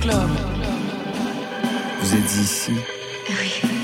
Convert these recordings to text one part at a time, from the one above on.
Club. Vous êtes ici Oui.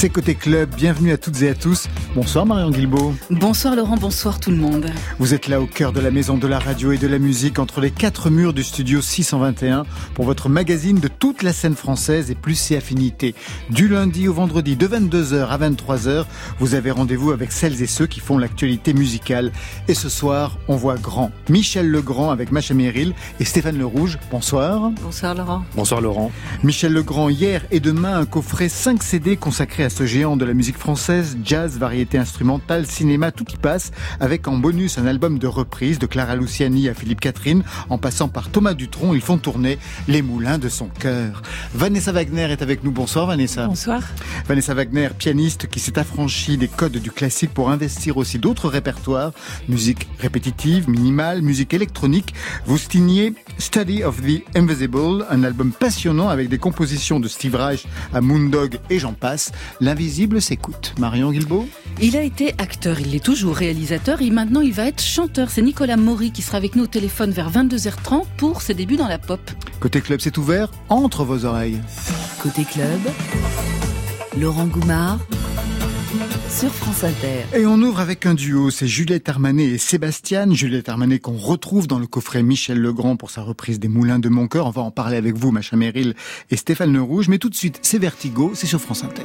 C'est Côté Club, bienvenue à toutes et à tous. Bonsoir Marion Guilbault. Bonsoir Laurent, bonsoir tout le monde. Vous êtes là au cœur de la maison de la radio et de la musique, entre les quatre murs du studio 621, pour votre magazine de toute la scène française et plus ses affinités. Du lundi au vendredi, de 22h à 23h, vous avez rendez-vous avec celles et ceux qui font l'actualité musicale. Et ce soir, on voit grand. Michel Legrand avec Macha Merrill et Stéphane Le Rouge. Bonsoir. Bonsoir Laurent. Bonsoir Laurent. Michel Legrand, hier et demain, un coffret 5 CD consacré à ce géant de la musique française, jazz, variété instrumentale, cinéma, tout y passe, avec en bonus un album de reprise de Clara Luciani à Philippe Catherine, en passant par Thomas Dutronc, ils font tourner les moulins de son cœur. Vanessa Wagner est avec nous. Bonsoir Vanessa. Bonsoir. Vanessa Wagner, pianiste qui s'est affranchie des codes du classique pour investir aussi d'autres répertoires, musique répétitive, minimale, musique électronique. Vous signez Study of the Invisible, un album passionnant avec des compositions de Steve Reich à Moondog et j'en passe. L'invisible s'écoute. Marion Guilbault Il a été acteur, il est toujours réalisateur et maintenant il va être chanteur. C'est Nicolas Maury qui sera avec nous au téléphone vers 22h30 pour ses débuts dans la pop. Côté club, c'est ouvert entre vos oreilles. Côté club, Laurent Goumard sur France Inter. Et on ouvre avec un duo, c'est Juliette Armanet et Sébastien. Juliette Armanet qu'on retrouve dans le coffret Michel Legrand pour sa reprise des Moulins de mon cœur. On va en parler avec vous, Macha Merrill et Stéphane Le Rouge. Mais tout de suite, c'est Vertigo, c'est sur France Inter.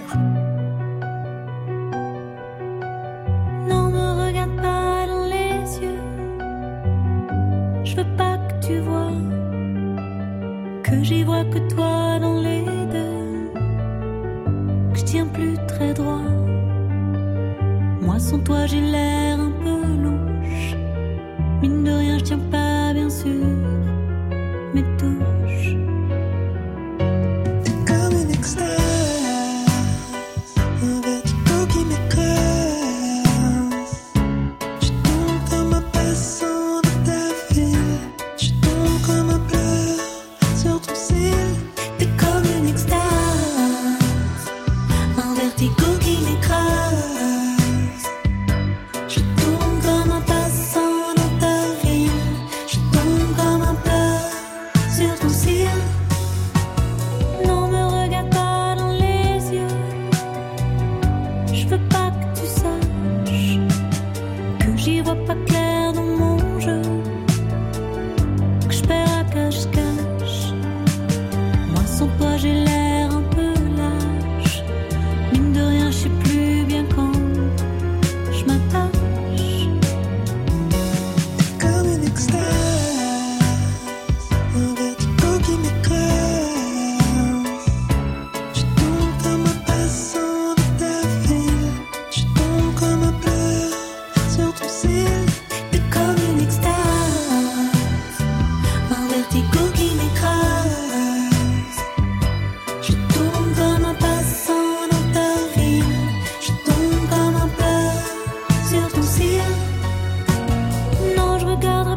Non je regarderai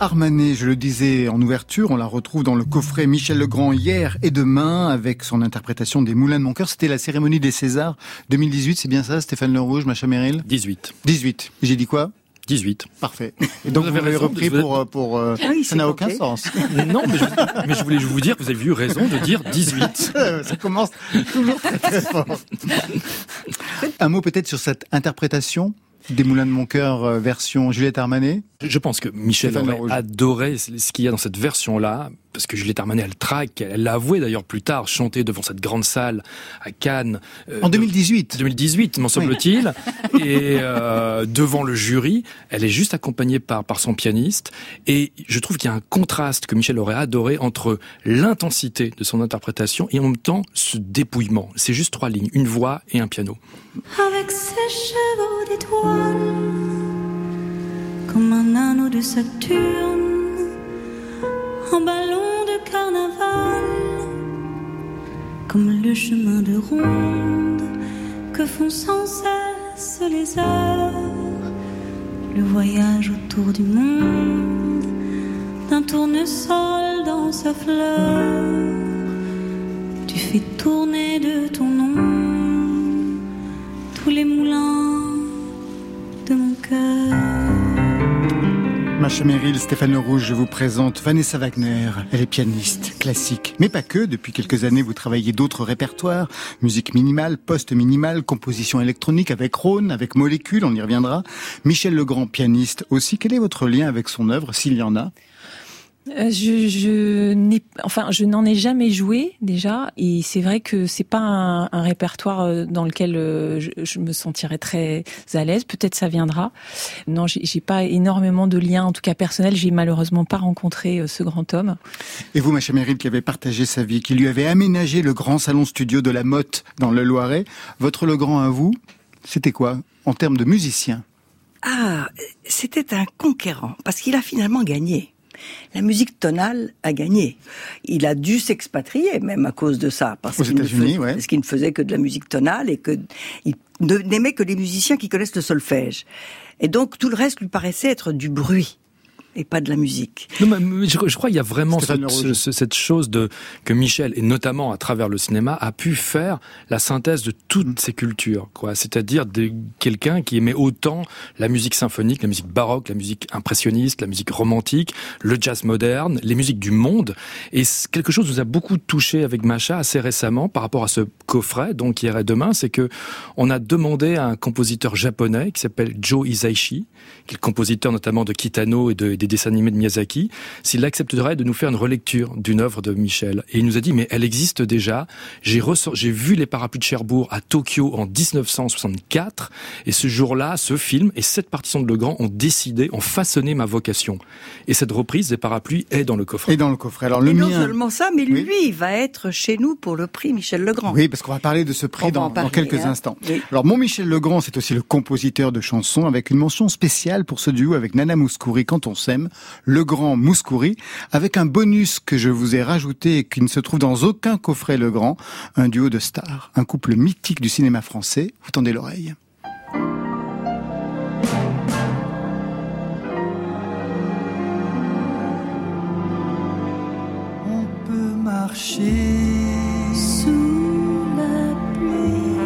Armanet, je le disais en ouverture, on la retrouve dans le coffret Michel Legrand hier et demain avec son interprétation des Moulins de mon cœur. C'était la cérémonie des Césars 2018, c'est bien ça, Stéphane Le Rouge, Macha Merrill 18. 18. J'ai dit quoi? 18. Parfait. Et donc Vous vous, avez repris vous avez- pour... euh, pour euh, Ah oui, ça c'est n'a aucun sens. Non, mais je, mais je voulais vous dire que vous avez eu raison de dire 18. ça commence toujours très très fort. Un mot peut-être sur cette interprétation? Des Moulins de mon cœur euh, version Juliette Armanet? Je pense que Michel aurait adoré ce qu'il y a dans cette version-là, parce que Juliette Armanet, elle traque, elle l'a avoué d'ailleurs plus tard, chanter devant cette grande salle à Cannes. euh, En de- 2018 2018, m'en semble-t-il, et euh, devant le jury, elle est juste accompagnée par par son pianiste, et je trouve qu'il y a un contraste que Michel aurait adoré entre l'intensité de son interprétation et en même temps ce dépouillement. C'est juste trois lignes, une voix et un piano. avec ses chevaux d'étoiles, comme un anneau de Saturne, en ballon de carnaval, comme le chemin de ronde que font sans cesse les heures, le voyage autour du monde, d'un tournesol dans sa fleur, tu fais tourner de ton nom tous les moulins de mon cœur. Merrill, Stéphane Rouge, je vous présente Vanessa Wagner. Elle est pianiste classique, mais pas que. Depuis quelques années, vous travaillez d'autres répertoires, musique minimale, post-minimale, composition électronique avec Rhône, avec Molécule, on y reviendra. Michel Legrand, pianiste aussi. Quel est votre lien avec son œuvre, s'il y en a? Euh, Je, je n'ai, enfin, je n'en ai jamais joué déjà, et c'est vrai que c'est pas un, un répertoire euh, dans lequel euh, je, je me sentirais très à l'aise. Peut-être ça viendra. Non, j'ai pas énormément de liens, en tout cas personnel. J'ai malheureusement pas rencontré ce grand homme. Et vous, Macha Merrill, qui avez partagé sa vie, qui lui avait aménagé le grand salon studio de la Motte dans le Loiret, votre Legrand à vous, c'était quoi en termes de musicien? Ah, c'était un conquérant, parce qu'il a finalement gagné. La musique tonale a gagné. Il a dû s'expatrier même à cause de ça, parce Aux qu'il ne, États-Unis, faisait- ouais. parce qu'il ne faisait que de la musique tonale et que il ne- n'aimait que les musiciens qui connaissent le solfège. Et donc tout le reste lui paraissait être du bruit et pas de la musique. Non, mais- je, je crois qu'il y a vraiment ce- cette chose de que Michel et notamment à travers le cinéma a pu faire la synthèse de toutes Mm. ces cultures, quoi. C'est-à-dire de quelqu'un qui aimait autant la musique symphonique, la musique baroque, la musique impressionniste, la musique romantique, le jazz moderne, les musiques du monde. Et quelque chose nous a beaucoup touché avec Macha assez récemment par rapport à ce coffret, donc hier et demain, c'est que on a demandé à un compositeur japonais qui s'appelle Joe Hisaishi, qui est le compositeur notamment de Kitano et de- des dessins animés de Miyazaki, s'il accepterait de nous faire une relecture d'une œuvre de Michel. Et il nous a dit, mais elle existe déjà. J'ai j'ai vu les parapluies de Cherbourg à Tokyo en 1964. Et ce jour-là, ce film et cette partition de Legrand ont décidé, ont façonné ma vocation. Et cette reprise des parapluies est dans le coffret. Et dans le coffret. Alors le et non seulement ça, mais Oui. lui, il va être chez nous pour le prix Michel Legrand. Oui, parce qu'on va parler de ce prix dans, en parler, dans quelques hein. instants. Oui. Alors, mon Michel Legrand, c'est aussi le compositeur de chansons, avec une mention spéciale pour ce duo avec Nana Mouskouri, Quand on s'aime, Legrand Mouskouri, avec un bonus que je vous ai rajouté et qui ne se trouve dans aucun coffret Legrand, un duo de stars, un couple mythique du cinéma français. Vous tendez l'oreille. On peut marcher Sous la pluie,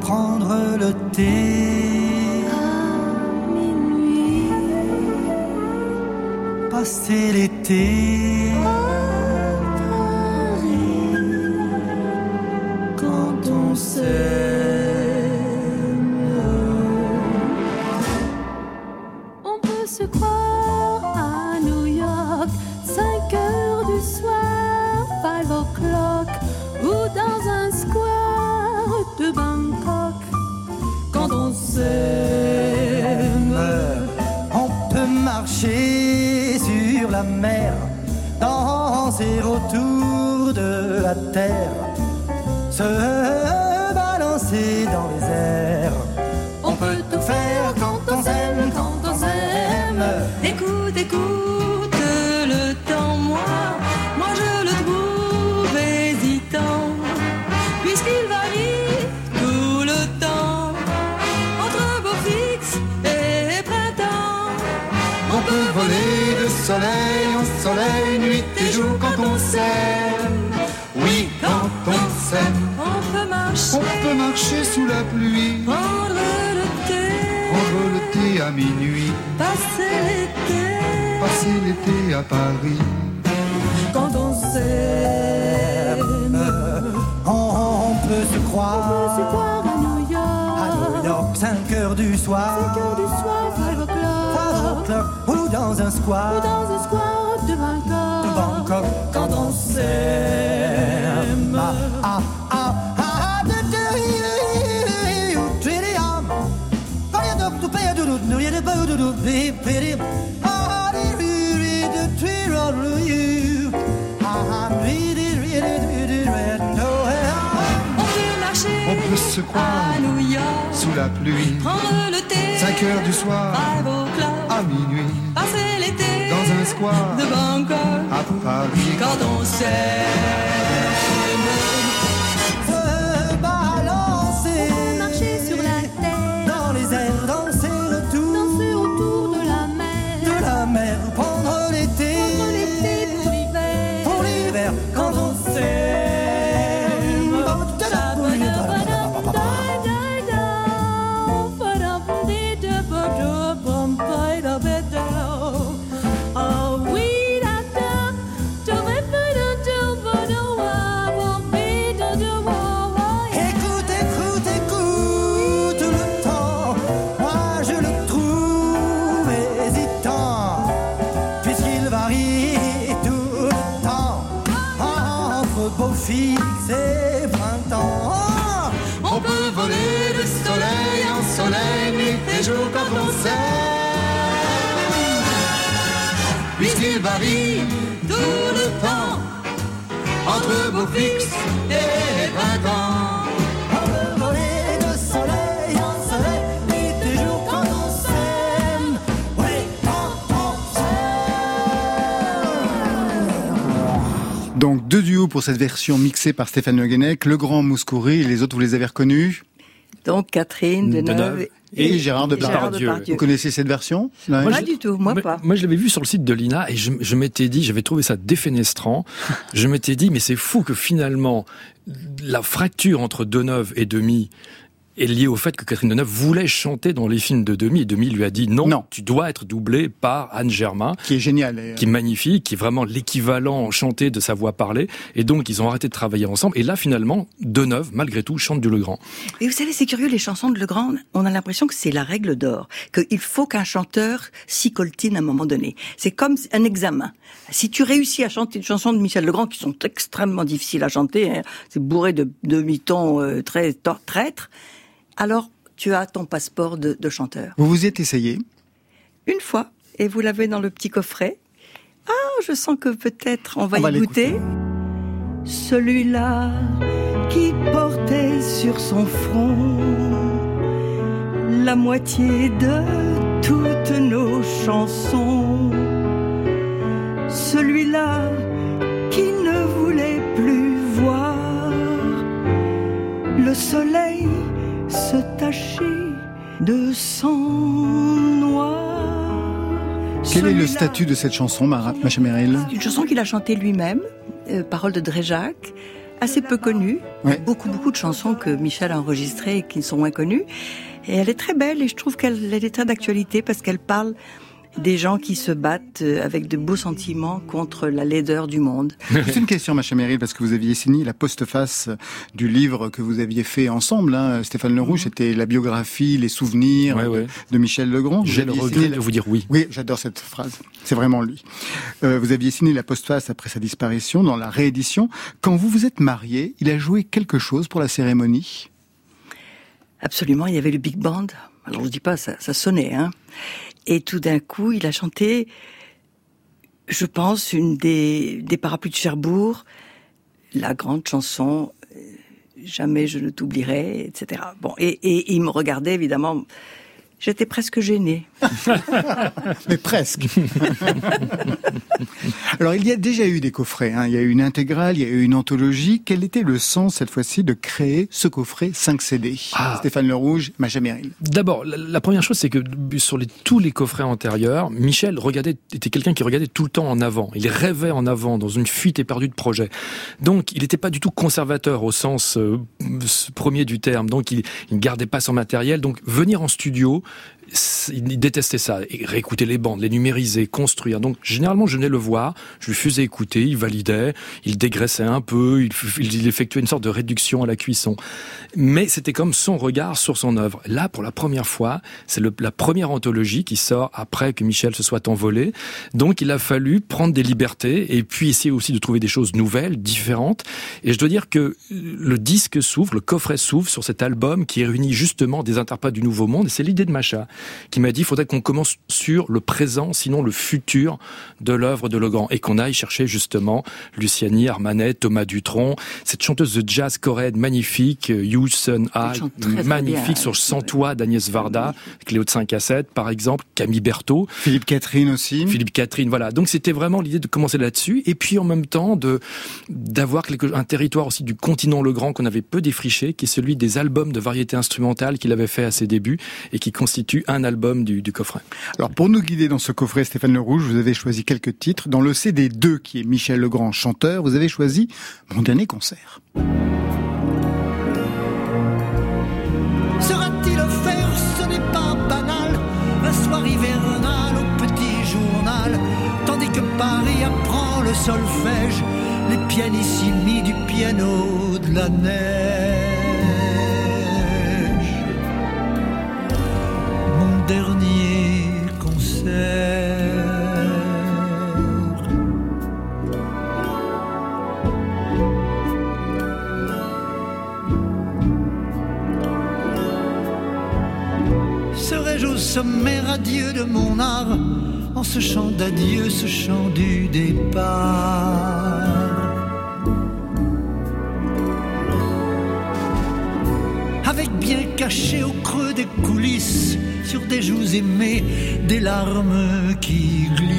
prendre le thé, passer l'été. Quand on s'aime, autour de la terre, se balancer dans les airs. on peut tout faire quand on s'aime, quand on s'aime. Écoute le On peut sous la pluie, prendre le thé, prendre le thé à minuit, passer l'été. passer l'été à Paris. Quand on s'aime, On, on peut se croire à New York? à New York, 5 heures du soir, Cinq heures du soir, five o'clock. Club, ou dans un Ou square dans un square de Bangkok se York, sous la pluie, prendre le thé. 5 heures du soir à minuit, passer l'été. Dans un square. De Bangkok. à Paris. Quand on s'aime, Oui, quand on s'aime. Donc deux duos pour cette version mixée par Stéphane Le Guenec, Le Grand Mouskouri, et les autres vous les avez reconnus? Donc Catherine Deneuve et, et, Gérard Gérard Depardieu. Vous connaissez cette version Moi, Pas je- du tout, moi Mais- pas. Moi, je l'avais vu sur le site de l'INA et je, je m'étais dit, j'avais trouvé ça défenestrant. je m'étais dit, mais c'est fou que finalement, la fracture entre Deneuve et Demi est liée au fait que Catherine Deneuve voulait chanter dans les films de Demi et Demi lui a dit non, Non. tu dois être doublé par Anne Germain Qui est génial. et, euh, qui est magnifique, qui est vraiment l'équivalent chanté de sa voix parlée. Et donc, ils ont arrêté de travailler ensemble. Et là, finalement, Deneuve, malgré tout, chante du Legrand. Et vous savez, c'est curieux, les chansons de Legrand, on a l'impression que c'est la règle d'or, qu'il faut qu'un chanteur s'y coltine à un moment donné. C'est comme un examen. Si tu réussis à chanter une chanson de Michel Legrand, qui sont extrêmement difficiles à chanter, hein, c'est bourré de demi-tons euh, très traîtres, alors tu as ton passeport de, de chanteur. Vous vous y êtes essayé Une fois, et vous l'avez dans le petit coffret. Ah, je sens que peut-être on va On va y goûter. Celui-là qui portait sur son front la moitié de toutes nos chansons. Celui-là qui ne voulait plus voir le soleil se tacher de sang noir. Quel est le statut de cette chanson, Macha c'est une chanson qu'il a chantée lui-même, euh, paroles de Dréjac, assez peu connue. Ouais. Beaucoup, beaucoup de chansons que Michel a enregistrées et qui sont moins connues. Et elle est très belle et je trouve qu'elle elle est très d'actualité parce qu'elle parle des gens qui se battent euh, avec de beaux sentiments contre la laideur du monde. Juste une question, Macha Merrill, parce que vous aviez signé la postface du livre que vous aviez fait ensemble, hein, Stéphane Lerouge, c'était la biographie, les souvenirs Ouais, de, ouais. de Michel Legrand. J'ai le regret signé de vous dire oui. Oui, j'adore cette phrase. C'est vraiment lui. Euh, vous aviez signé la postface après sa disparition dans la réédition. Quand vous vous êtes marié, il a joué quelque chose pour la cérémonie? Absolument, il y avait le big band. Alors je dis pas, ça, ça sonnait, hein. Et tout d'un coup, il a chanté, je pense, une des, des parapluies de Cherbourg, la grande chanson euh, Jamais je ne t'oublierai, etc. Bon, et, et il me regardait évidemment J'étais presque gênée. Mais presque. Alors, il y a déjà eu des coffrets. hein. Il y a eu une intégrale, il y a eu une anthologie. Quel était le sens, cette fois-ci, de créer ce coffret 5 CD Ah. Stéphane Le Rouge, Macha Merrill. D'abord, la, la première chose, c'est que sur les, tous les coffrets antérieurs, Michel regardait, était quelqu'un qui regardait tout le temps en avant. Il rêvait en avant, dans une fuite éperdue de projets. Donc, il n'était pas du tout conservateur au sens euh, premier du terme. Donc, il ne gardait pas son matériel. Donc, venir en studio, il détestait ça. Et réécouter les bandes, les numériser, construire. Donc, généralement, je venais le voir, je lui faisais écouter, il validait, il dégraissait un peu, il, effectuait une sorte de réduction à la cuisson. Mais c'était comme son regard sur son œuvre. Là, pour la première fois, c'est la première anthologie qui sort après que Michel se soit envolé. Donc, il a fallu prendre des libertés et puis essayer aussi de trouver des choses nouvelles, différentes. Et je dois dire que le disque s'ouvre, le coffret s'ouvre sur cet album qui réunit justement des interprètes du Nouveau Monde. Et c'est l'idée de Macha qui m'a dit, il faudrait qu'on commence sur le présent, sinon le futur de l'œuvre de Legrand. Et qu'on aille chercher justement Luciani, Armanet, Thomas Dutronc, cette chanteuse de jazz coréenne magnifique, Yoo Sun très magnifique bien. sur Sans toi d'Agnès Varda, Cléo de 5 à 7 par exemple, Camille Berthaud. Philippe Catherine aussi. Philippe Catherine, voilà. Donc c'était vraiment l'idée de commencer là-dessus, et puis en même temps de d'avoir un territoire aussi du continent Le Grand qu'on avait peu défriché, qui est celui des albums de variété instrumentale qu'il avait fait à ses débuts et qui constitue un album du, du coffret. Alors, pour nous guider dans ce coffret, Stéphane Le Rouge, vous avez choisi quelques titres. Dans le CD 2, qui est Michel Legrand, chanteur, vous avez choisi Mon dernier concert. Sera-t-il offert Ce n'est pas banal. Un soir hivernal au petit journal. Tandis que Paris apprend le solfège, les pianissimi du piano de la neige. Dernier concert. Serais-je au sommet radieux de mon art en ce chant d'adieu, ce chant du départ? Avec bien caché au creux des coulisses, sur des joues aimées, des larmes qui glissent.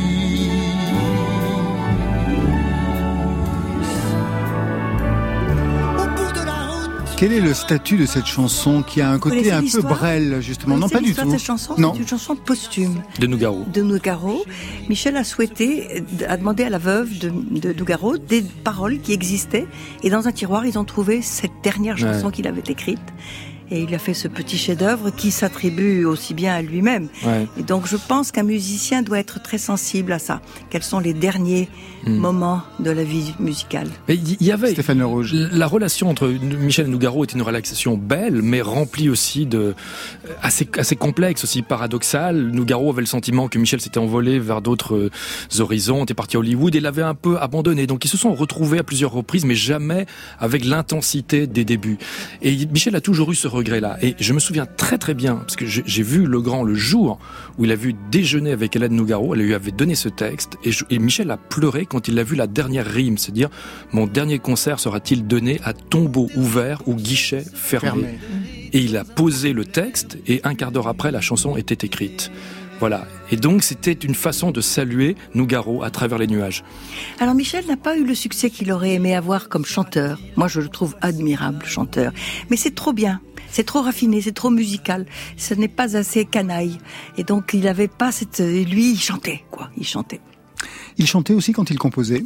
Au bout de la route, Quel est le statut de cette chanson qui a un côté un peu Brel, justement Non, pas du tout. de cette chanson Non. C'est une chanson posthume De Nougaro. de Nougaro. Michel a souhaité, a demandé à la veuve de, de Nougaro des paroles qui existaient. Et dans un tiroir, ils ont trouvé cette dernière chanson Ouais. qu'il avait écrite. Et il a fait ce petit chef-d'œuvre qui s'attribue aussi bien à lui-même. Ouais. Et donc je pense qu'un musicien doit être très sensible à ça. Quels sont les derniers Hmm. moments de la vie musicale? Il y avait Stéphane Le Rouge. La relation entre Michel et Nougaro était une relation belle, mais remplie aussi de assez assez complexe, aussi paradoxale. Nougaro avait le sentiment que Michel s'était envolé vers d'autres euh, horizons, était parti à Hollywood et l'avait un peu abandonné. Donc ils se sont retrouvés à plusieurs reprises, mais jamais avec l'intensité des débuts. Et Michel a toujours eu ce regret-là. Et je me souviens très très bien, parce que j'ai vu Legrand le jour où il a vu déjeuner avec Hélène Nougaro, elle lui avait donné ce texte, et, je- et Michel a pleuré quand il a vu la dernière rime, c'est dire mon dernier concert sera-t-il donné à tombeau ouvert ou guichet fermé? Fermé. Et il a posé le texte, et un quart d'heure après, la chanson était écrite. Voilà. Et donc, c'était une façon de saluer Nougaro à travers les nuages. Alors Michel n'a pas eu le succès qu'il aurait aimé avoir comme chanteur. Moi, je le trouve admirable chanteur. Mais c'est trop bien. C'est trop raffiné, c'est trop musical. Ce n'est pas assez canaille. Et donc, il n'avait pas cette... Lui, il chantait, quoi. Il chantait. Il chantait aussi quand il composait?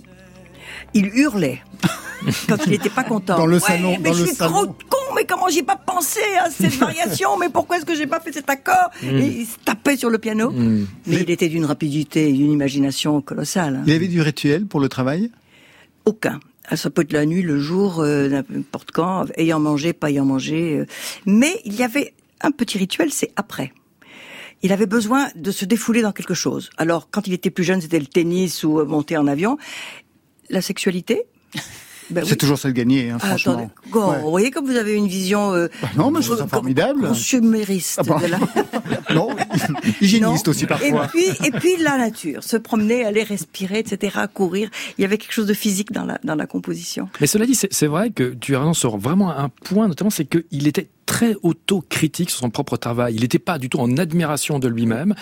Il hurlait quand il n'était pas content. Dans le Ouais, salon, mais dans je le suis salon. trop con, mais comment j'ai pas pensé à cette variation? Mais pourquoi est-ce que j'ai pas fait cet accord? Et Il se tapait sur le piano. Mm. Mais il était d'une rapidité, et d'une imagination colossale. hein. Il avait du rituel pour le travail? Aucun. Ça peut être la nuit, le jour, euh, n'importe quand, ayant mangé, pas ayant mangé. euh. Mais il y avait un petit rituel, c'est après. Il avait besoin de se défouler dans quelque chose. Alors, quand il était plus jeune, c'était le tennis ou monter en avion. La sexualité? Ben C'est oui. toujours ça de gagner, hein, Ah, franchement. attendez, Ouais. vous voyez comme vous avez une vision euh, Bah non, mais je trouve formidable. consumériste Ah bah. de la... Non, hygiéniste Non. aussi parfois. Et puis, et puis la nature, se promener, aller respirer, etc., courir. Il y avait quelque chose de physique dans la, dans la composition. Mais cela dit, c'est c'est vrai que tu as raison sur vraiment un point, notamment, c'est qu'il était très autocritique sur son propre travail. Il n'était pas du tout en admiration de lui-même.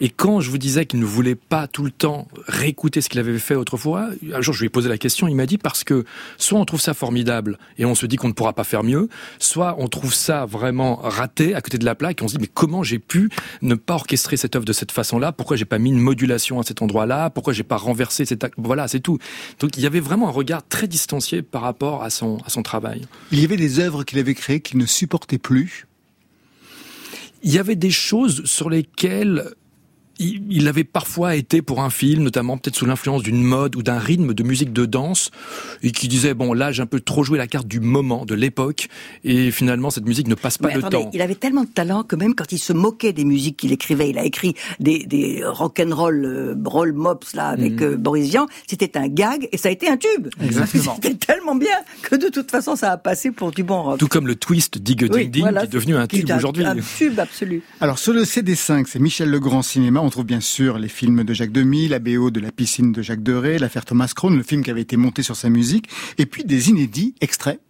Et quand je vous disais qu'il ne voulait pas tout le temps réécouter ce qu'il avait fait autrefois, un jour je lui ai posé la question, il m'a dit parce que soit on trouve ça formidable et on se dit qu'on ne pourra pas faire mieux, soit on trouve ça vraiment raté à côté de la plaque et on se dit mais comment j'ai pu ne pas orchestrer cette œuvre de cette façon-là? Pourquoi j'ai pas mis une modulation à cet endroit-là? Pourquoi j'ai pas renversé cet acte Voilà, c'est tout. Donc il y avait vraiment un regard très distancié par rapport à son à son travail. Il y avait des œuvres qu'il avait créées qu'il ne supportait plus. Il y avait des choses sur lesquelles il, il avait parfois été pour un film, notamment peut-être sous l'influence d'une mode ou d'un rythme de musique de danse, et qui disait bon là j'ai un peu trop joué la carte du moment, de l'époque, et finalement cette musique ne passe pas Mais le attendez, temps. Il avait tellement de talent que même quand il se moquait des musiques qu'il écrivait, il a écrit des, des rock'n'roll euh, roll mops là avec Mhm. euh, Boris Vian, c'était un gag et ça a été un tube. Exactement. C'était tellement bien que de toute façon ça a passé pour du bon rock. Tout comme le twist Dig Ding Ding, voilà, qui est devenu un qui tube aujourd'hui. Un tube absolu. Alors sur le CD5, c'est Michel Legrand Cinéma. On trouve bien sûr les films de Jacques Demy, la BO de La piscine de Jacques Deray, l'affaire Thomas Crown, le film qui avait été monté sur sa musique, et puis des inédits extraits.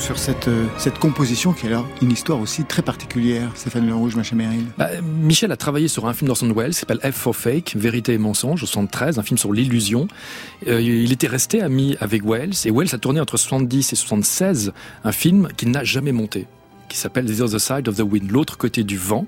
Sur cette, euh, cette composition qui a alors une histoire aussi très particulière. Stéphane Le Rouge, Macha Merrill. Bah, Michel a travaillé sur un film d'Orson Welles, qui s'appelle F for Fake, Vérité et mensonge, au 73, un film sur l'illusion. Euh, il était resté ami avec Welles, et Welles a tourné entre 70 et 76 un film qu'il n'a jamais monté qui s'appelle The Other Side of the Wind, l'autre côté du vent.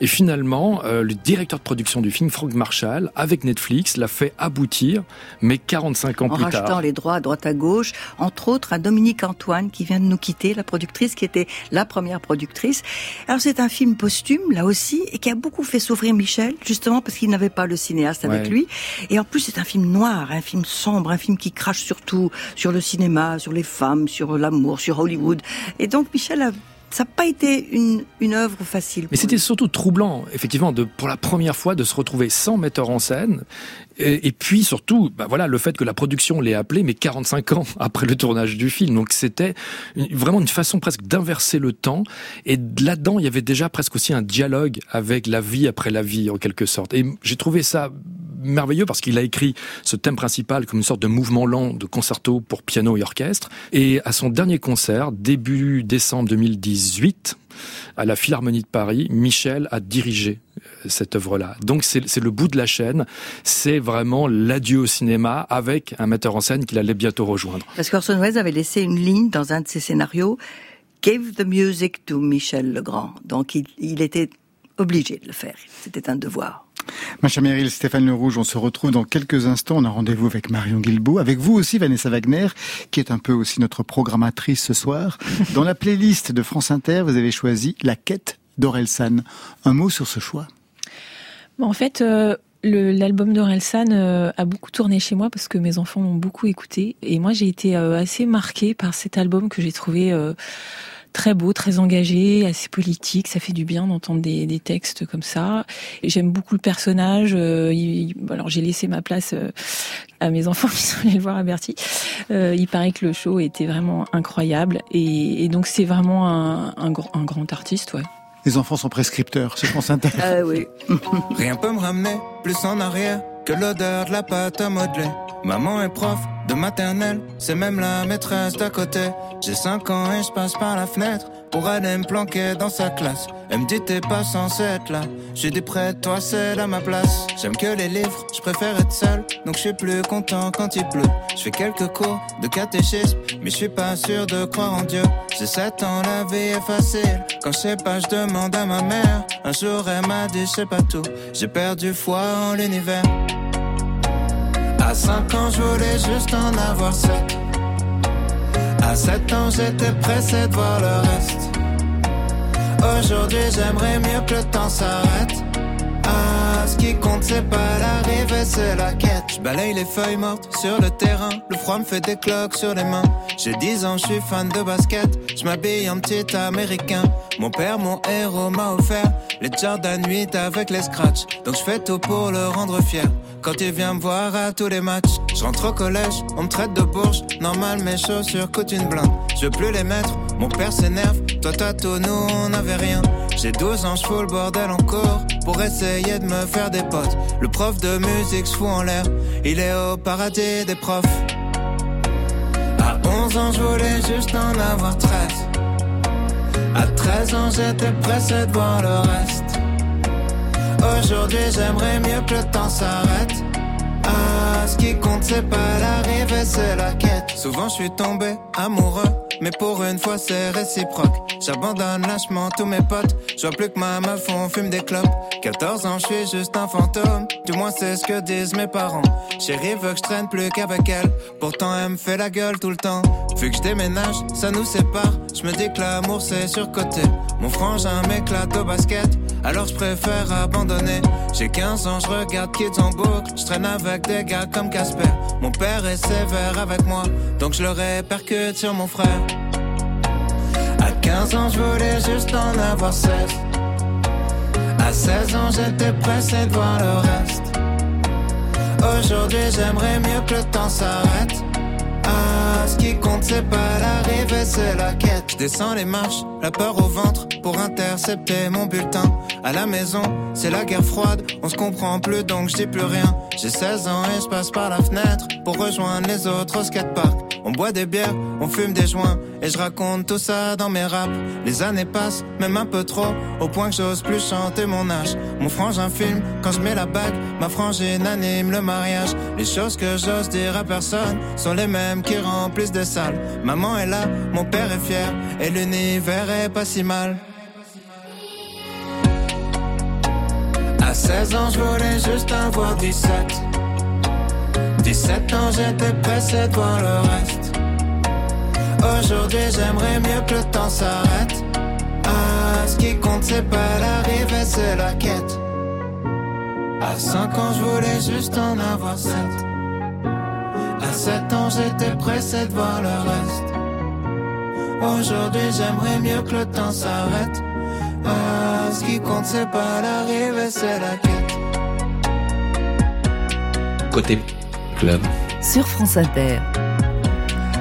Et finalement, euh, le directeur de production du film, Frank Marshall, avec Netflix, l'a fait aboutir, mais 45 ans en plus rachetant tard. les droits à droite à gauche, entre autres à Dominique Antoine qui vient de nous quitter, la productrice qui était la première productrice. Alors c'est un film posthume là aussi et qui a beaucoup fait souffrir Michel justement parce qu'il n'avait pas le cinéaste avec Ouais. lui. Et en plus c'est un film noir, un film sombre, un film qui crache surtout sur le cinéma, sur les femmes, sur l'amour, sur Hollywood. Et donc Michel a ça n'a pas été une, une œuvre facile. Mais c'était surtout troublant, effectivement, de pour la première fois de se retrouver sans metteur en scène, et, puis surtout, bah voilà, le fait que la production l'ait appelé, mais 45 ans après le tournage du film. Donc c'était vraiment une façon presque d'inverser le temps. Et là-dedans, il y avait déjà presque aussi un dialogue avec la vie après la vie, en quelque sorte. Et j'ai trouvé ça merveilleux parce qu'il a écrit ce thème principal comme une sorte de mouvement lent de concerto pour piano et orchestre. Et à son dernier concert, début décembre 2018, à la Philharmonie de Paris, Michel a dirigé euh, cette œuvre-là. Donc c'est le bout de la chaîne, c'est vraiment l'adieu au cinéma avec un metteur en scène qu'il allait bientôt rejoindre. Parce qu'Orson Welles avait laissé une ligne dans un de ses scénarios, Give the music to Michel Legrand. Donc il était obligé de le faire. C'était un devoir. Macha Merrill, Stéphane Le Rouge, on se retrouve dans quelques instants. On a rendez-vous avec Marion Guilbault, avec vous aussi Vanessa Wagner, qui est un peu aussi notre programmatrice ce soir. Dans la playlist de France Inter, vous avez choisi La quête d'Orelsan. Un mot sur ce choix? Bon, en fait, euh, l'album d'Orelsan euh, a beaucoup tourné chez moi parce que mes enfants l'ont beaucoup écouté. Et moi, j'ai été euh, assez marquée par cet album que j'ai trouvé euh, très beau, très engagé, assez politique. Ça fait du bien d'entendre des, des textes comme ça. Et J'aime beaucoup le personnage. euh, il- alors, j'ai laissé ma place euh, à mes enfants qui sont allés le voir à Bercy. Euh, il paraît que le show était vraiment incroyable. Et, et donc, c'est vraiment un, un, gr- un grand artiste, ouais. Les enfants sont prescripteurs sur France Inter. Ah oui. Rien peut me ramener plus en arrière que l'odeur de la pâte à modeler. Maman est prof de maternelle, c'est même la maîtresse d'à côté. J'ai 5 ans et je passe par la fenêtre pour aller me planquer dans sa classe. Elle me dit t'es pas censé être là. J'ai dit près toi c'est à ma place. J'aime que les livres, je préfère être seul, donc je suis plus content quand il pleut. Je fais quelques cours de catéchisme, mais je suis pas sûr de croire en Dieu. J'ai 7 ans, la vie est facile. Quand je sais pas, je demande à ma mère. Un jour elle m'a dit sais pas tout. J'ai perdu foi en l'univers. À 5 ans, je voulais juste en avoir 7. À 7 ans, j'étais pressé de voir le reste. Aujourd'hui, j'aimerais mieux que le temps s'arrête. Ce qui compte c'est pas l'arrivée, c'est la quête. Je balaye les feuilles mortes sur le terrain, le froid me fait des cloques sur les mains. J'ai 10 ans, je suis fan de basket, je m'habille en petit américain. Mon père, mon héros m'a offert les Jordan 8 avec les scratchs, donc je fais tout pour le rendre fier. Quand il vient me voir à tous les matchs, je rentre au collège, on me traite de bourge, normal mes chaussures coûtent une blinde. Je veux plus les mettre, mon père s'énerve, toi t'as tout, nous on rien. J'ai 12 ans, je le bordel encore pour essayer de me faire des potes. Le prof de musique se fout en l'air, il est au paradis des profs. À 11 ans, je voulais juste en avoir 13. À 13 ans, j'étais pressé de voir le reste. Aujourd'hui, j'aimerais mieux que le temps s'arrête. Ah, ce qui compte, c'est pas l'arrivée, c'est la quête. Souvent, je suis tombé amoureux, mais pour une fois, c'est réciproque. J'abandonne lâchement tous mes potes. Je vois plus que ma meuf, on fume des clopes. 14 ans, je suis juste un fantôme. Du moins, c'est ce que disent mes parents. Chérie veut que je traîne plus qu'avec elle. Pourtant, elle me fait la gueule tout le temps. Vu que je déménage, ça nous sépare. Je me dis que l'amour, c'est surcoté. Mon frangin m'éclate au basket. Alors je préfère abandonner. J'ai 15 ans, je regarde Kids en boucle. Je traîne avec des gars comme Casper. Mon père est sévère avec moi, donc je le répercute sur mon frère. À 15 ans, je voulais juste en avoir 16. À 16 ans, j'étais pressé de voir le reste. Aujourd'hui, j'aimerais mieux que le temps s'arrête. Ah, ce qui compte, c'est pas l'arrivée, c'est la quête. Je descends les marches, la peur au ventre, pour intercepter mon bulletin. À la maison, c'est la guerre froide, on se comprend plus donc je dis plus rien. J'ai 16 ans et je passe par la fenêtre pour rejoindre les autres au skatepark. On boit des bières, on fume des joints et je raconte tout ça dans mes raps. Les années passent, même un peu trop, au point que j'ose plus chanter mon âge. Mon frangin filme quand je mets la bague, ma frangine anime le mariage. Les choses que j'ose dire à personne sont les mêmes qui remplissent des salles. Maman est là, mon père est fier et l'univers est pas si mal. À 16 ans, je voulais juste avoir 17. 17 ans, j'étais pressé de voir le reste. Aujourd'hui, j'aimerais mieux que le temps s'arrête. Ah, ce qui compte, c'est pas l'arrivée, c'est la quête. À 5 ans, je voulais juste en avoir 7. À 7 ans, j'étais pressé de voir le reste. Aujourd'hui, j'aimerais mieux que le temps s'arrête. Ah, ce qui compte, c'est pas l'arrivée, c'est la quête. Côté club. Sur France Inter.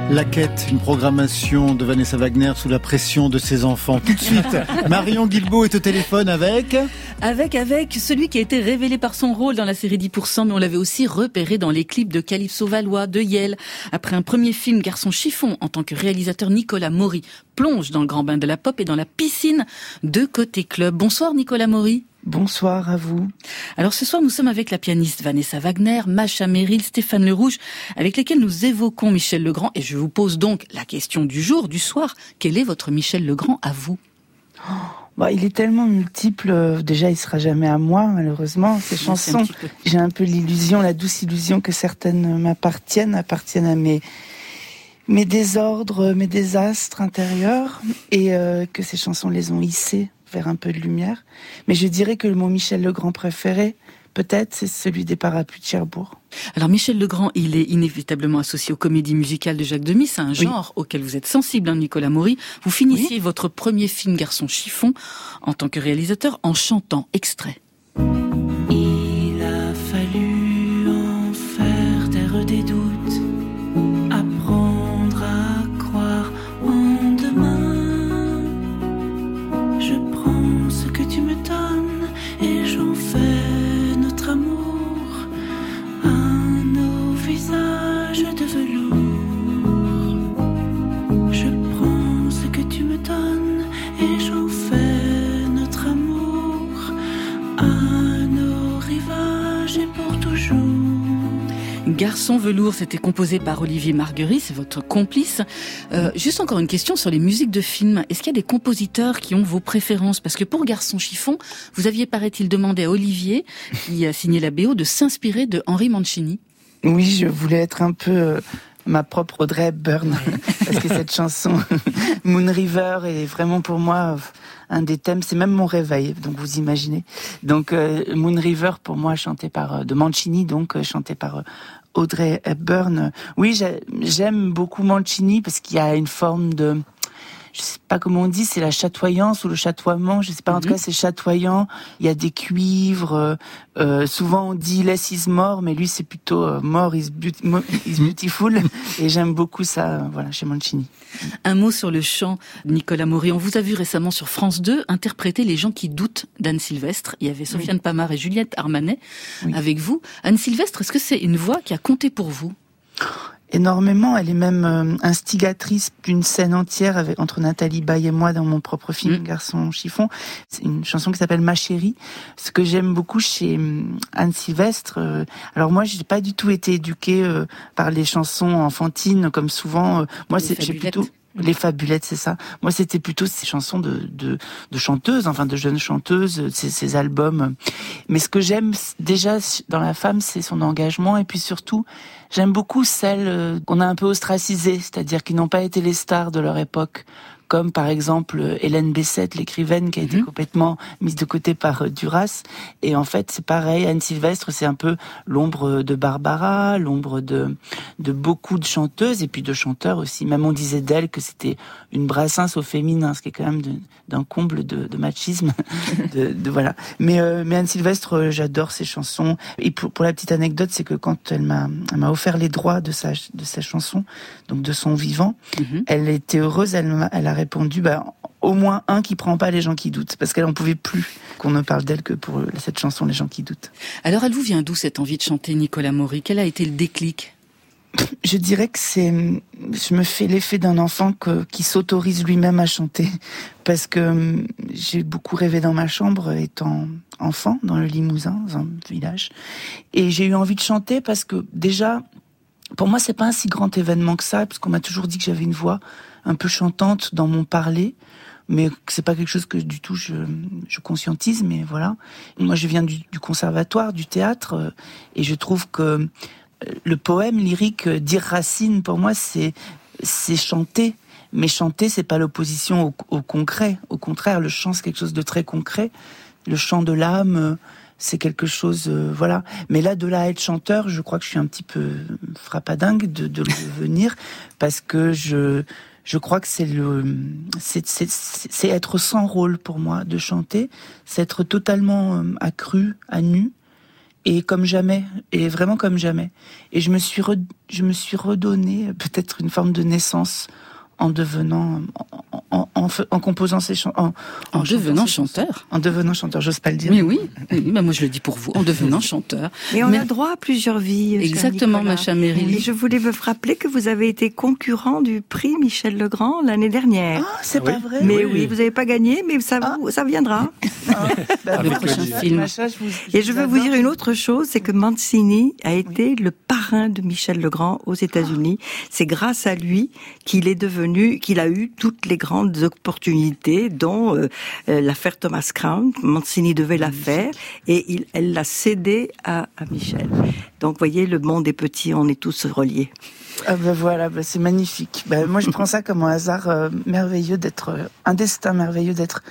La quête, une programmation de Vanessa Wagner sous la pression de ses enfants. Tout de suite, Marion Guilbault est au téléphone avec... Avec, avec celui qui a été révélé par son rôle dans la série 10%, mais on l'avait aussi repéré dans les clips de Calypso Valois, de Yale. Après un premier film Garçon chiffon, en tant que réalisateur, Nicolas Maury plonge dans le grand bain de la pop et dans la piscine de Côté Club. Bonsoir Nicolas Maury. Bonsoir à vous. Alors ce soir, nous sommes avec la pianiste Vanessa Wagner, Macha Merrill, Stéphane Le Rouge, avec lesquels nous évoquons Michel Legrand. Et je vous pose donc la question du jour, du soir. Quel est votre Michel Legrand à vous? Bah, il est tellement multiple. euh, Déjà, il sera jamais à moi, malheureusement. Ces chansons, j'ai un peu l'illusion, la douce illusion que certaines m'appartiennent, appartiennent à mes mes désordres, mes désastres intérieurs, et euh, que ces chansons les ont hissés vers un peu de lumière. Mais je dirais que mon Michel Legrand préféré, peut-être, c'est celui des parapluies de Cherbourg. Alors Michel Legrand, il est inévitablement associé aux comédies musicales de Jacques Demy. C'est un genre auquel vous êtes sensible, hein, Nicolas Maury. Vous finissiez votre premier film Garçon chiffon en tant que réalisateur en chantant extrait. Garçon velours, c'était composé par Olivier Marguerite, c'est votre complice. Euh, juste encore une question sur les musiques de films. Est-ce qu'il y a des compositeurs qui ont vos préférences? Parce que pour Garçon chiffon, vous aviez, paraît-il, demandé à Olivier, qui a signé la BO, de s'inspirer de Henri Mancini. Oui, je voulais être un peu euh, ma propre Audrey Hepburn, parce que cette chanson Moon River est vraiment pour moi un des thèmes. C'est même mon réveil, donc vous imaginez. Donc euh, Moon River pour moi chanté par euh, de Mancini, donc euh, chanté par euh, Audrey Hepburn. Oui, j'ai- j'aime beaucoup Mancini parce qu'il y a une forme de je sais pas comment on dit, c'est la chatoyance ou le chatoiement, je sais pas, en tout cas c'est chatoyant, il y a des cuivres, euh, euh, souvent on dit less is more, mais lui c'est plutôt euh, more is, is beautiful, et j'aime beaucoup ça, euh, voilà, chez Mancini. Un mot sur le chant, Nicolas Maury. On vous a vu récemment sur France 2 interpréter Les gens qui doutent d'Anne Sylvestre. Il y avait Sofiane Pamar et Juliette Armanet avec vous. Anne Sylvestre, est-ce que c'est une voix qui a compté pour vous? Énormément. Elle est même euh, instigatrice d'une scène entière avec, entre Nathalie Baye et moi dans mon propre film Garçon chiffon. C'est une chanson qui s'appelle Ma chérie. Ce que j'aime beaucoup chez hum, Anne Sylvestre. euh, alors moi, j'ai pas du tout été éduquée euh, par les chansons enfantines comme souvent. euh, moi, c'est j'ai plutôt les fabulettes, c'est ça. Moi, c'était plutôt ces chansons de, de, de chanteuses, enfin de jeunes chanteuses, ces, ces albums. Mais ce que j'aime déjà dans la femme, c'est son engagement et puis surtout, j'aime beaucoup celles euh, qu'on a un peu ostracisées, c'est-à-dire qui n'ont pas été les stars de leur époque. Comme par exemple Hélène Bessette, l'écrivaine, qui a été complètement mise de côté par euh, Duras. Et en fait, c'est pareil. Anne Sylvestre, c'est un peu l'ombre de Barbara, l'ombre de de beaucoup de chanteuses et puis de chanteurs aussi. Même on disait d'elle que c'était une brassens au féminin, ce qui est quand même d'un comble de, de machisme. de, de- voilà. Mais, euh, mais Anne Sylvestre, euh, j'adore ses chansons. Et pour, pour la petite anecdote, c'est que quand elle m'a elle m'a offert les droits de sa de sa chanson, donc de son vivant, elle était heureuse. Elle, elle a répondu, bah au moins un qui prend pas les gens qui doutent, parce qu'elle en pouvait plus qu'on ne parle d'elle que pour cette chanson Les gens qui doutent. Alors, elle vous vient d'où cette envie de chanter, Nicolas Maury? Quel a été le déclic? Je dirais que c'est, je me fais l'effet d'un enfant que, qui s'autorise lui-même à chanter, parce que hum, j'ai beaucoup rêvé dans ma chambre étant enfant dans le Limousin, dans un village, et j'ai eu envie de chanter parce que déjà, pour moi, c'est pas un si grand événement que ça, parce qu'on m'a toujours dit que j'avais une voix un peu chantante dans mon parler, mais c'est pas quelque chose que du tout je, je conscientise, mais voilà. Moi, je viens du, du conservatoire, du théâtre, euh, et je trouve que euh, le poème lyrique euh, dire Racine, pour moi, c'est c'est chanter. Mais chanter, c'est pas l'opposition au, au concret. Au contraire, le chant, c'est quelque chose de très concret. Le chant de l'âme, c'est quelque chose, voilà. Mais là, de là à être chanteur, je crois que je suis un petit peu frappadingue de, de le devenir parce que je, je crois que c'est le, c'est, être sans rôle pour moi de chanter, c'est être totalement euh, accru, à nu. Et comme jamais, et vraiment comme jamais. Et je me suis, re- je me suis redonné euh, peut-être une forme de naissance en devenant, en, en, en, fa- en composant chansons, en, En devenant chanteur. En devenant chanteur, j'ose pas le dire. Mais oui, oui, bah moi je le dis pour vous, en devenant chanteur. Mais on Mais- a droit à plusieurs vies. Exactement, ma chère. Et je voulais vous rappeler que vous avez été concurrent du prix Michel Legrand l'année dernière. Ah, c'est pas vrai Mais Oui. oui, vous n'avez pas gagné, mais ça, vous- ça viendra. Bah, Avec le plaisir. prochain film. Macha, je vous- Et je veux vous dire une autre chose, c'est que Mancini a été le parrain de Michel Legrand aux États-Unis. C'est grâce à lui qu'il est devenu, qu'il a eu toutes les grandes opportunités, dont euh, euh, l'affaire Thomas Crown. Mancini devait la faire et il, elle l'a cédé à, à Michel. Donc, vous voyez, le monde est petit, on est tous reliés. Ah ben voilà, bah c'est magnifique. Bah, moi, je prends ça comme un hasard euh, merveilleux d'être, euh, un destin merveilleux d'être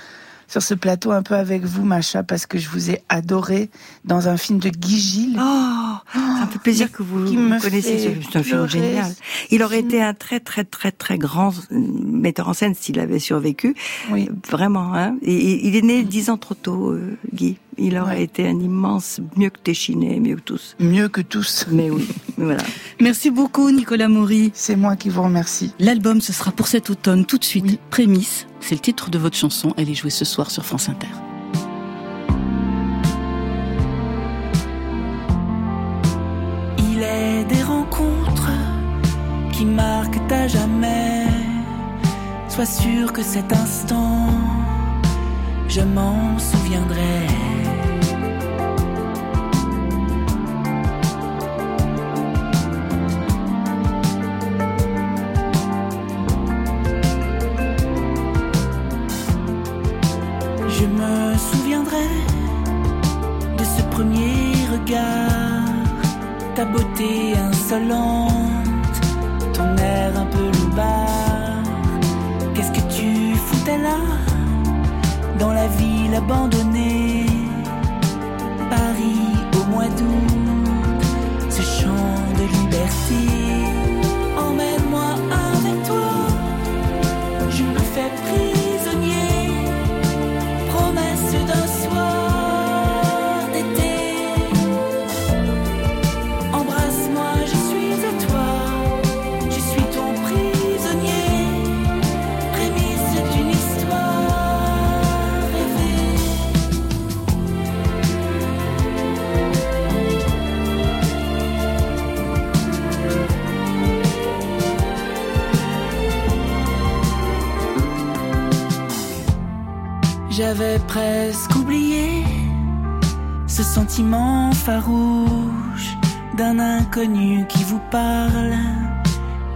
sur ce plateau un peu avec vous, Macha, parce que je vous ai adoré dans un film de Guy Gilles. Oh, ça me fait plaisir que vous me connaissiez c'est un film génial. Il aurait été un très très très très grand euh, metteur en scène s'il avait survécu. Oui. Vraiment, hein. Et- et il est né dix ans trop tôt, euh, Guy. Il aurait Ouais. été un immense, mieux que Téchiné, mieux que tous. Mieux que tous. Mais oui, voilà. Merci beaucoup, Nicolas Maury. C'est moi qui vous remercie. L'album, ce sera pour cet automne, tout de suite. Prémisse, c'est le titre de votre chanson. Elle est jouée ce soir sur France Inter. Il est des rencontres qui marquent à jamais. Sois sûr que cet instant, je m'en souviendrai. De ce premier regard, ta beauté insolente, ton air un peu loupard. Qu'est-ce que tu foutais là Dans la ville abandonnée? Paris au mois d'août Ce chant de liberté J'avais presque oublié ce sentiment farouche d'un inconnu qui vous parle,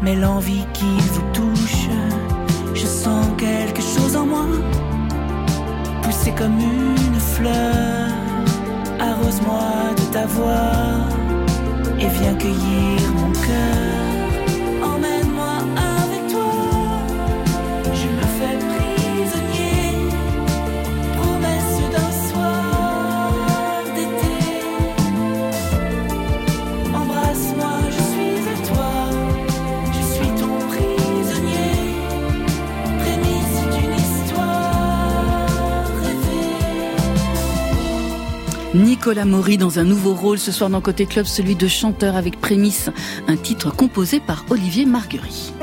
mais l'envie qui vous touche, je sens quelque chose en moi, pousser comme une fleur. Arrose-moi de ta voix et viens cueillir mon cœur. Nicolas Maury dans un nouveau rôle ce soir dans Côté Club, celui de chanteur avec prémisse, un titre composé par Olivier Marguerite.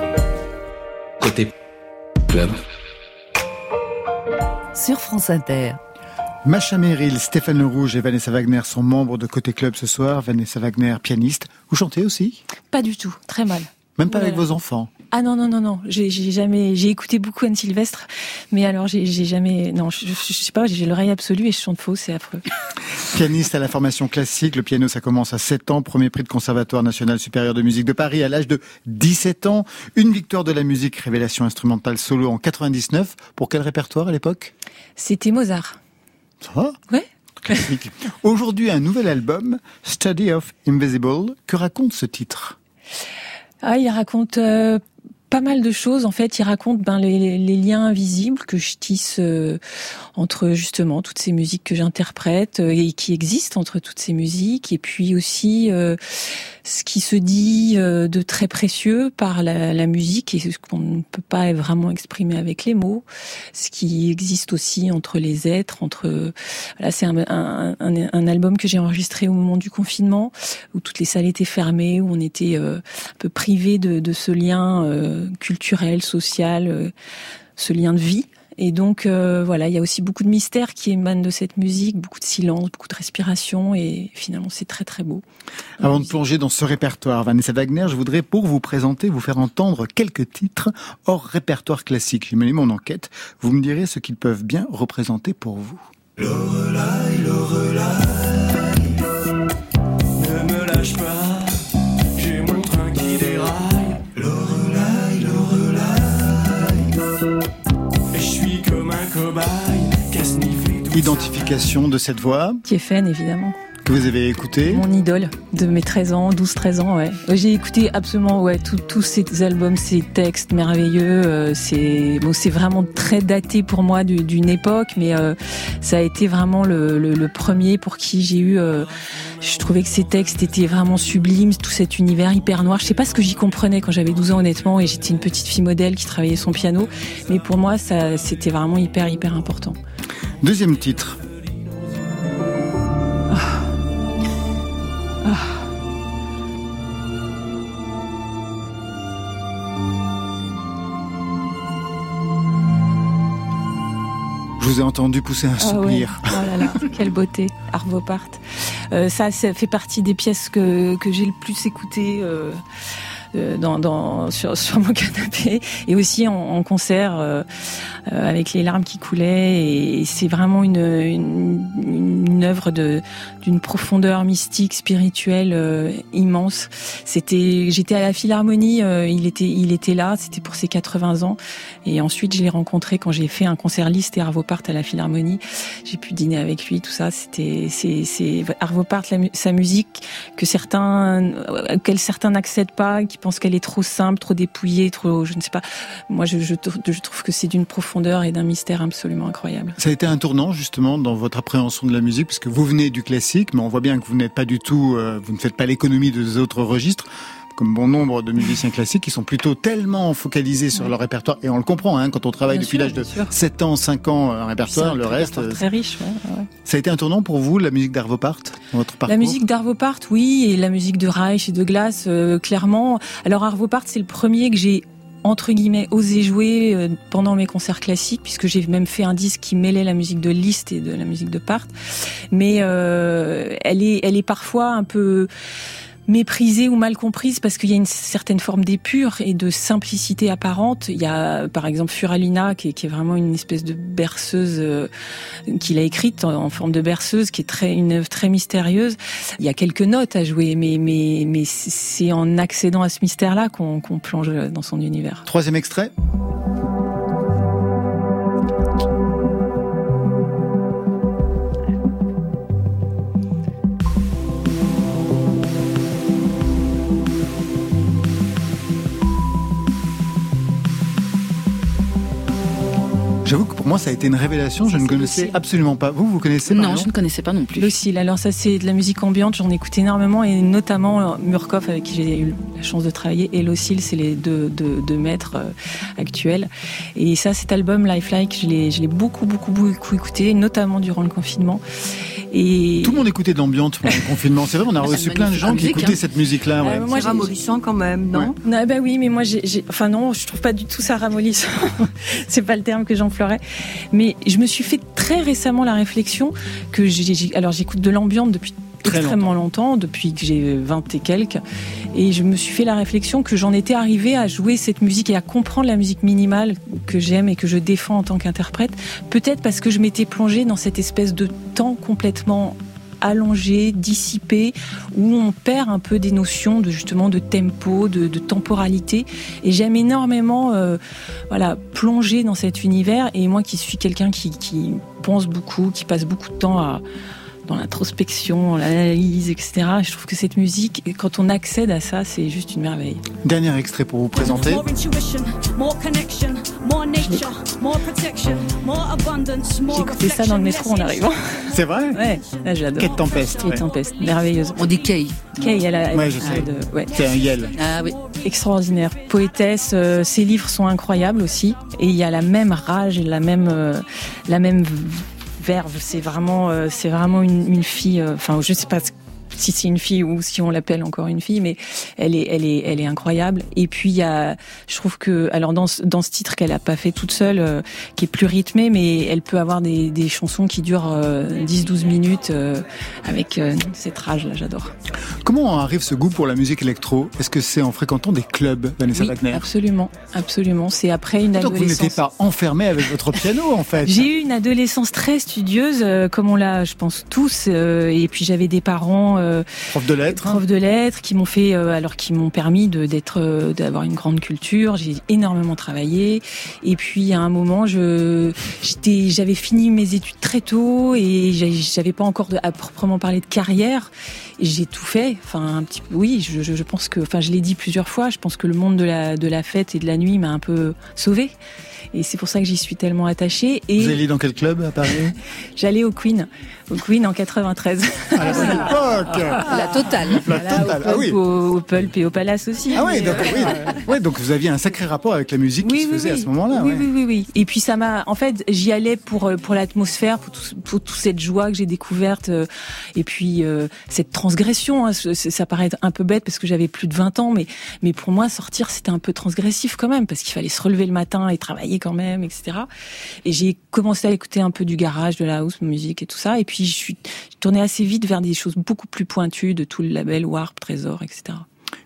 Côté club. Sur France Inter. Macha Merrill, Stéphane Le Rouge et Vanessa Wagner sont membres de Côté Club ce soir. Vanessa Wagner, pianiste. Vous chantez aussi? Pas du tout, très mal. Même pas avec vos enfants? Ah non non non non, j'ai jamais j'ai écouté beaucoup Anne Sylvestre, mais alors j'ai jamais non je, je, je sais pas j'ai l'oreille absolue et je chante faux, c'est affreux. Pianiste à la formation classique, le piano ça commence à 7 ans, premier prix de Conservatoire national supérieur de musique de Paris à l'âge de 17 ans, une victoire de la musique révélation instrumentale solo en 99. Pour quel répertoire à l'époque? C'était Mozart. Ça va? Ouais. Aujourd'hui un nouvel album, Study of Invisible. Que raconte ce titre? Ah, il raconte euh, pas mal de choses. En fait, il raconte ben, les, liens invisibles que je tisse euh, entre justement toutes ces musiques que j'interprète euh, et qui existent entre toutes ces musiques. Et puis aussi euh, ce qui se dit euh, de très précieux par la, la musique et ce qu'on ne peut pas vraiment exprimer avec les mots. Ce qui existe aussi entre les êtres, entre voilà, c'est un, un, un, un album que j'ai enregistré au moment du confinement où toutes les salles étaient fermées, où on était euh, un peu privé de, de ce lien euh, culturel, social, euh, ce lien de vie. Et donc euh, voilà, il y a aussi beaucoup de mystères qui émanent de cette musique, beaucoup de silence, beaucoup de respiration, et finalement c'est très très beau. Avant de plonger dans ce répertoire, Vanessa Wagner, je voudrais pour vous présenter, vous faire entendre quelques titres hors répertoire classique. J'ai mené mon enquête. Vous me direz ce qu'ils peuvent bien représenter pour vous. Lorelai, Lorelai, ne me lâche pas, Identification de cette voix Tiefen évidemment. Que vous avez écoutée. Mon idole de mes 13 ans, 12-13 ans, ouais. J'ai écouté absolument ouais tous ces albums, ces textes merveilleux. euh, c'est bon, c'est vraiment très daté pour moi du- d'une époque, mais euh, ça a été vraiment le, le- le premier pour qui j'ai eu. euh, je trouvais que ces textes étaient vraiment sublimes, tout cet univers hyper noir. Je sais pas ce que j'y comprenais quand j'avais 12 ans honnêtement, et j'étais une petite fille modèle qui travaillait son piano, mais pour moi ça c'était vraiment hyper hyper important. Deuxième titre. Vous ai entendu pousser un Ah ouais. soupir. Oh là là, quelle beauté, Arvo Part. Euh, ça, ça fait partie des pièces que, que j'ai le plus écoutées euh, dans, dans, sur, sur mon canapé et aussi en, en concert euh, euh, avec les larmes qui coulaient. Et, c'est vraiment une, une, une œuvre de d'une profondeur mystique, spirituelle euh, immense. C'était, j'étais à la Philharmonie, euh, il était, il était là, c'était pour ses 80 ans. Et ensuite, je l'ai rencontré quand j'ai fait un concert liste et Arvo Part à la Philharmonie. J'ai pu dîner avec lui, tout ça. C'était, c'est, c'est Arvo Part, sa musique que certains, auquel certains n'accèdent pas, pensent qu'elle est trop simple, trop dépouillée, trop, je ne sais pas. Moi, je, je, je trouve que c'est d'une profondeur et d'un mystère absolument incroyable. Ça a été un tournant justement dans votre appréhension de la musique, puisque vous venez du classique, mais on voit bien que vous n'êtes pas du tout, euh, vous ne faites pas l'économie des autres registres comme bon nombre de musiciens classiques qui sont plutôt tellement focalisés sur leur répertoire et on le comprend hein, quand on travaille Bien depuis l'âge de sûr. 7 ans, 5 ans un répertoire, le reste répertoire très riche. ouais, ouais. ça a été un tournant pour vous la musique d'Arvo Part dans votre parcours La musique d'Arvo Part, oui, et la musique de Reich et de Glass, euh, clairement. Alors Arvo Part, c'est le premier que j'ai entre guillemets osé jouer euh, pendant mes concerts classiques puisque j'ai même fait un disque qui mêlait la musique de Liszt et de la musique de Part mais euh, elle est elle est parfois un peu méprisée ou mal comprise parce qu'il y a une certaine forme d'épure et de simplicité apparente. Il y a par exemple Furalina qui est, vraiment une espèce de berceuse euh, qu'il a écrite en, forme de berceuse qui est très une œuvre très mystérieuse. Il y a quelques notes à jouer mais mais mais c'est en accédant à ce mystère-là qu'on qu'on plonge dans son univers. Troisième extrait moi, ça a été une révélation. Je ne connaissais absolument pas. Vous, vous connaissez Non, je ne connaissais pas non plus. Lucille, alors ça c'est de la musique ambiante, j'en écoute énormément et notamment euh, Murkoff avec qui j'ai eu la chance de travailler et Lucille, c'est les deux, deux, deux maîtres euh, actuels. Et ça, cet album Lifelike, je l'ai, je l'ai beaucoup, beaucoup, beaucoup écouté, notamment durant le confinement. Et Tout le monde écoutait de l'ambiance pendant le confinement. C'est vrai, on a Ah, reçu plein de gens qui écoutaient hein. cette musique-là. ouais. Euh, moi, ramollissant quand même, non? Ah bah oui, mais moi, j'ai, j'ai- enfin non, je trouve pas du tout ça ramollissant. c'est pas le terme que j'emploierais. Mais je me suis fait très récemment la réflexion que j'ai, j'ai- alors j'écoute de l'ambiance depuis Très extrêmement longtemps. depuis que j'ai 20 et quelques, et je me suis fait la réflexion que j'en étais arrivée à jouer cette musique et à comprendre la musique minimale que j'aime et que je défends en tant qu'interprète. Peut-être parce que je m'étais plongée dans cette espèce de temps complètement allongé, dissipé, où on perd un peu des notions de justement de tempo, de, temporalité. Et j'aime énormément, euh, voilà, plonger dans cet univers. Et moi, qui suis quelqu'un qui, qui pense beaucoup, qui passe beaucoup de temps à dans l'introspection, l'analyse, etc. Je trouve que cette musique, quand on accède à ça, c'est juste une merveille. Dernier extrait pour vous présenter. More J'écoutais ça dans le métro en arrivant. C'est vrai? Ouais, là j'adore. Quelle tempeste, Quelle ouais. tempeste, merveilleuse. On dit Kay. Kay, elle a, Ouais, je pas sais. de- ouais. C'est un Yel. Ah oui. extraordinaire. Poétesse, euh, ses livres sont incroyables aussi. Et il y a la même rage et la même, euh, la même C'est vraiment, euh, c'est vraiment une, une fille. euh, Enfin, je sais pas si c'est une fille ou si on l'appelle encore une fille, mais elle est, elle est, elle est incroyable. Et puis il y a, je trouve que, alors dans ce, dans ce titre qu'elle a pas fait toute seule, euh, qui est plus rythmé, mais elle peut avoir des, des chansons qui durent euh, 10-12 minutes euh, avec euh, cette rage là, j'adore. Comment arrive ce goût pour la musique électro? Est-ce que c'est en fréquentant des clubs, Vanessa Oui, Wagner? absolument, absolument. C'est après une Donc vous adolescence. n'étiez pas enfermé avec votre piano en fait. J'ai eu une adolescence très studieuse, comme on l'a, je pense tous. et puis j'avais des parents Prof de lettres. profs de lettres qui m'ont fait, euh, alors qui m'ont permis d'être, euh, d'avoir une grande culture. J'ai énormément travaillé. Et puis à un moment, je, j'étais, j'avais fini mes études très tôt et j'avais pas encore de, à proprement parler de carrière. J'ai tout fait. Enfin, un petit. Oui, je, pense que, enfin, je l'ai dit plusieurs fois. Je pense que le monde de la de la fête et de la nuit m'a un peu sauvée. Et c'est pour ça que j'y suis tellement attachée. Et Vous alliez dans quel club à Paris? J'allais au Queen, au Queen en 93. À la bonne époque La totale. La Voilà, totale, au, ah Pulp, oui au, au Pulp et au Palace aussi. Ah oui, donc, euh, oui. Ouais, donc vous aviez un sacré rapport avec la musique qui oui, se oui, faisait oui. à ce moment-là. Oui, ouais. oui, oui, oui. Et puis ça m'a, en fait, j'y allais pour euh, pour l'atmosphère, pour tout, pour toute cette joie que j'ai découverte, euh, et puis euh, cette transgression. hein, ça paraît un peu bête parce que j'avais plus de 20 ans, mais mais pour moi sortir c'était un peu transgressif quand même parce qu'il fallait se relever le matin et travailler quand même, etc. Et j'ai commencé à écouter un peu du garage, de la house musique et tout ça, et puis je suis tournée assez vite vers des choses beaucoup plus pointues de tout le label Warp, Trésor, etc.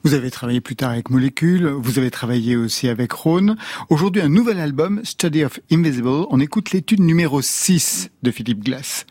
Vous avez travaillé plus tard avec Molécule, vous avez travaillé aussi avec Rhône. Aujourd'hui, un nouvel album, Study of Invisible. On écoute l'étude numéro 6 de Philippe Glass.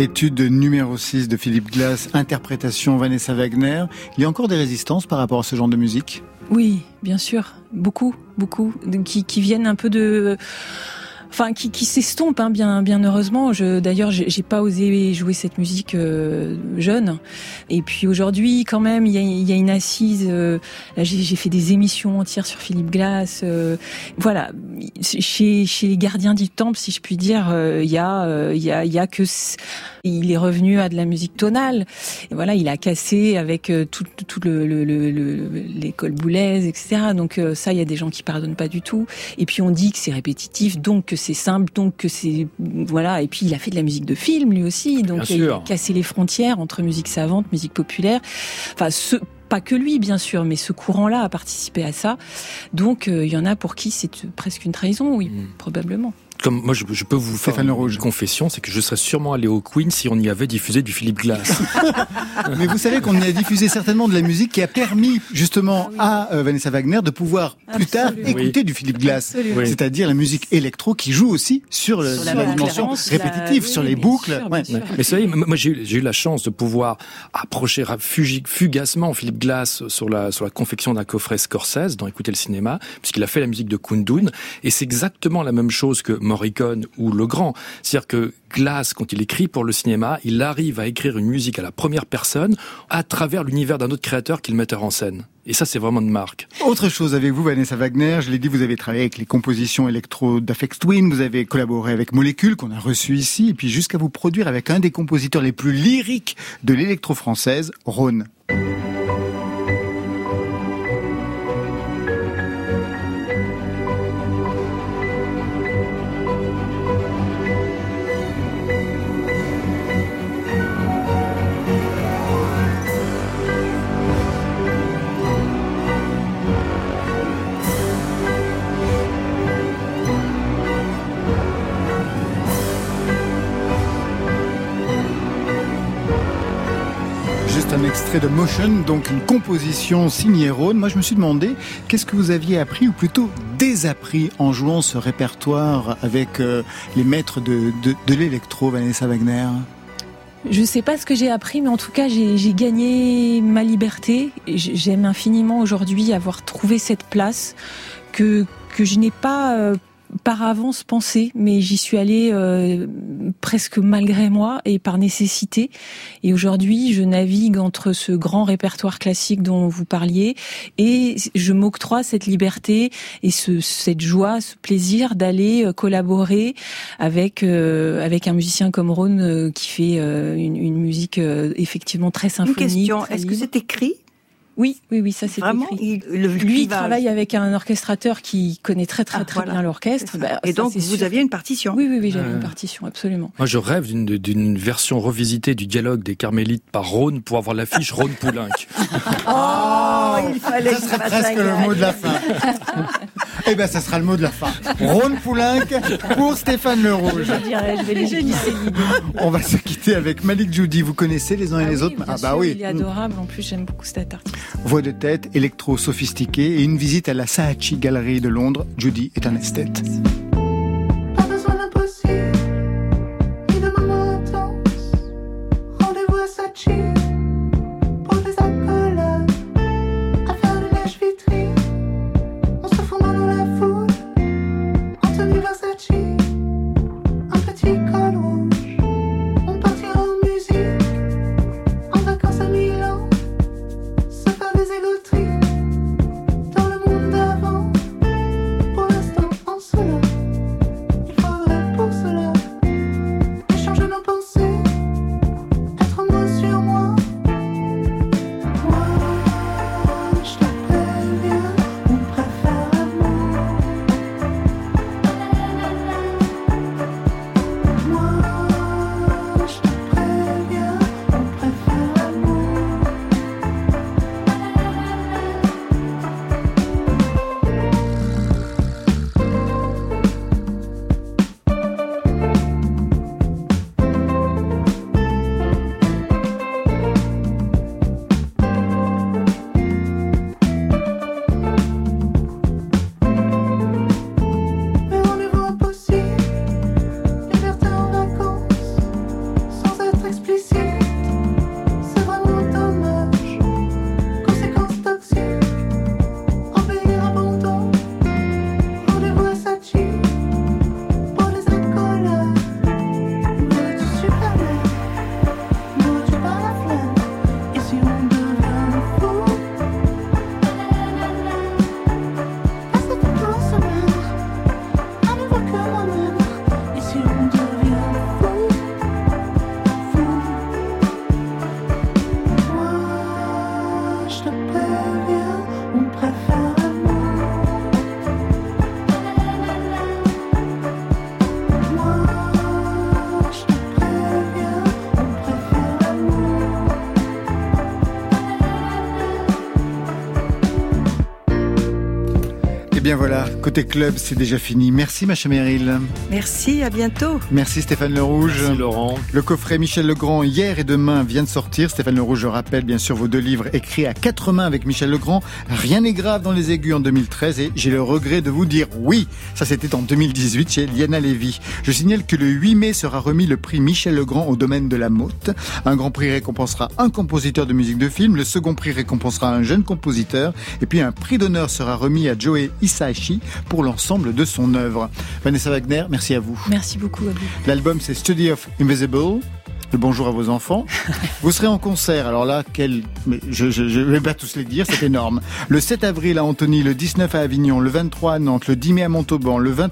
Étude numéro 6 de Philippe Glass, interprétation Vanessa Wagner. Il y a encore des résistances par rapport à ce genre de musique? Oui, bien sûr, beaucoup, beaucoup, qui, qui viennent un peu de enfin qui, qui s'estompe hein, bien bien heureusement. Je d'ailleurs j'ai pas osé jouer cette musique euh, jeune. Et puis aujourd'hui quand même il y a, y a une assise euh, j'ai fait des émissions entières sur Philippe Glass euh, voilà. Chez chez les gardiens du temple si je puis dire euh, il y a euh, il y a il y a que il est revenu à de la musique tonale. Et voilà il a cassé avec euh, tout tout le le- le- le- l'école boulaise etc donc ça il y a des gens qui pardonnent pas du tout. Et puis on dit que c'est répétitif donc c'est simple donc que c'est voilà et puis il a fait de la musique de film lui aussi donc il a sûr. cassé les frontières entre musique savante musique populaire enfin ce pas que lui, bien sûr, mais ce courant-là a participé à ça. Donc, euh, il y en a pour qui c'est presque une trahison, oui, probablement. Comme moi, je, je peux vous faire une, confession, c'est que je serais sûrement allé au Queen si on y avait diffusé du Philippe Glass. Mais vous savez qu'on y a diffusé certainement de la musique qui a permis justement à euh, Vanessa Wagner de pouvoir plus tard écouter du Philippe Glass. Oui. C'est-à-dire la musique électro qui joue aussi sur, le- Sur la sur la, dimension la- répétitive, oui, sur les boucles. sûr, Ouais. sûr. Mais vous savez, moi j'ai eu, la chance de pouvoir approcher fugacement Philippe Glass sur la, sur la confection d'un coffret Scorsese dans Écouter le cinéma, puisqu'il a fait la musique de Kundun, et c'est exactement la même chose que Morricone ou Legrand. C'est-à-dire que Glass, quand il écrit pour le cinéma, il arrive à écrire une musique à la première personne à travers l'univers d'un autre créateur qui est le metteur en scène. Et ça, c'est vraiment une marque. Autre chose avec vous, Vanessa Wagner, je l'ai dit, vous avez travaillé avec les compositions électro d'Afex Twin, vous avez collaboré avec Molécule, qu'on a reçu ici, et puis jusqu'à vous produire avec un des compositeurs les plus lyriques de l'électro française, Rhône. De Motion, donc une composition signée. Moi, je me suis demandé, qu'est-ce que vous aviez appris, ou plutôt désappris, en jouant ce répertoire avec euh, les maîtres de, de, l'électro, Vanessa Wagner? Je sais pas ce que j'ai appris, mais en tout cas, j'ai gagné ma liberté. J'aime infiniment aujourd'hui avoir trouvé cette place que que je n'ai pas euh, par avance pensé, mais j'y suis allée euh, presque malgré moi et par nécessité. Et aujourd'hui, je navigue entre ce grand répertoire classique dont vous parliez et je m'octroie cette liberté et ce, cette joie, ce plaisir d'aller euh, collaborer avec euh, avec un musicien comme Rhône euh, qui fait euh, une, une musique euh, effectivement très Une symphonique. question, très est-ce que c'est écrit? Oui, oui, oui, ça c'est Vraiment, écrit. il- le Lui, il travaille avec un orchestrateur qui connaît très très Ah, très voilà. bien l'orchestre. Bah, Et ça, donc, vous sûr. aviez une partition Oui, oui, oui, j'avais Ouais. une partition, absolument. Moi, je rêve d'une version revisitée du dialogue des Carmélites par Rhône pour avoir l'affiche Rhône Poulenc. Oh, il fallait Ça serait presque le mot de la fin. Eh ben, ça sera le mot de la fin. Rhône Poulenc pour Stéphane Le Rouge. Je dirais, je vais les l'idée. On va se quitter avec Malik Judy. Vous connaissez les uns et les autres Bien Ah bah sûr, oui. Il est adorable. En plus, j'aime beaucoup cet artiste. Voix de tête, électro sophistiqué et une visite à la Saatchi Gallery de Londres. Judy est un esthète. Voilà, côté club, c'est déjà fini. Merci ma chère Meryl. Merci, à bientôt. Merci Stéphane Le Rouge. Merci Laurent. Le coffret Michel Legrand hier et demain vient de sortir. Stéphane Le Rouge, je rappelle bien sûr vos deux livres écrits à quatre mains avec Michel Legrand. Rien n'est grave dans les aigus en 2013 et j'ai le regret de vous dire oui. Ça c'était en 2018 chez Liana Lévy. Je signale que le 8 mai sera remis le prix Michel Legrand au domaine de la Motte. Un grand prix récompensera un compositeur de musique de film. Le second prix récompensera un jeune compositeur. Et puis un prix d'honneur sera remis à Joey Hisaishi pour l'ensemble de son œuvre. Vanessa Wagner, merci à vous. Merci beaucoup à vous. L'album c'est Study of Invisible. Le bonjour à vos enfants. Vous serez en concert. Alors là, quel, mais je, je, je vais pas tous les dire, c'est énorme. Le 7 avril à Antony, le 19 à Avignon, le 23 à Nantes, le 10 mai à Montauban, le 20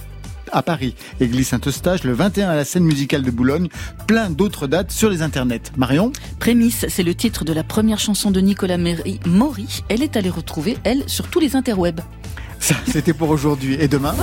à Paris, Église Saint-Eustache, le 21 à la scène musicale de Boulogne, plein d'autres dates sur les internets. Marion? Prémisse, c'est le titre de la première chanson de Nicolas Méry- Maury. Elle est allée retrouver, elle, sur tous les interwebs. Ça, c'était pour aujourd'hui. Et demain?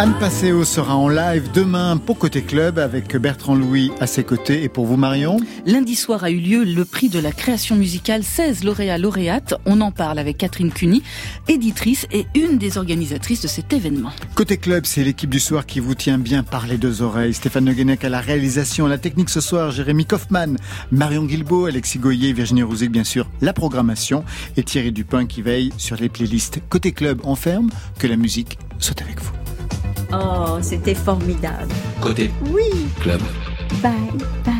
Anne Passeo sera en live demain pour Côté Club avec Bertrand Louis à ses côtés. Et pour vous, Marion? Lundi soir a eu lieu le prix de la création musicale 16 lauréats lauréates. On en parle avec Catherine Cuny, éditrice et une des organisatrices de cet événement. Côté Club, c'est l'équipe du soir qui vous tient bien par les deux oreilles. Stéphane Le Guenec à la réalisation, à la technique ce soir, Jérémy Kaufmann, Marion Guilbault, Alexis Goyer, Virginie Rouzic, bien sûr, la programmation et Thierry Dupin qui veille sur les playlists. Côté Club, on ferme, que la musique soit avec vous. Oh, c'était formidable. Côté Oui, club. bye, bye.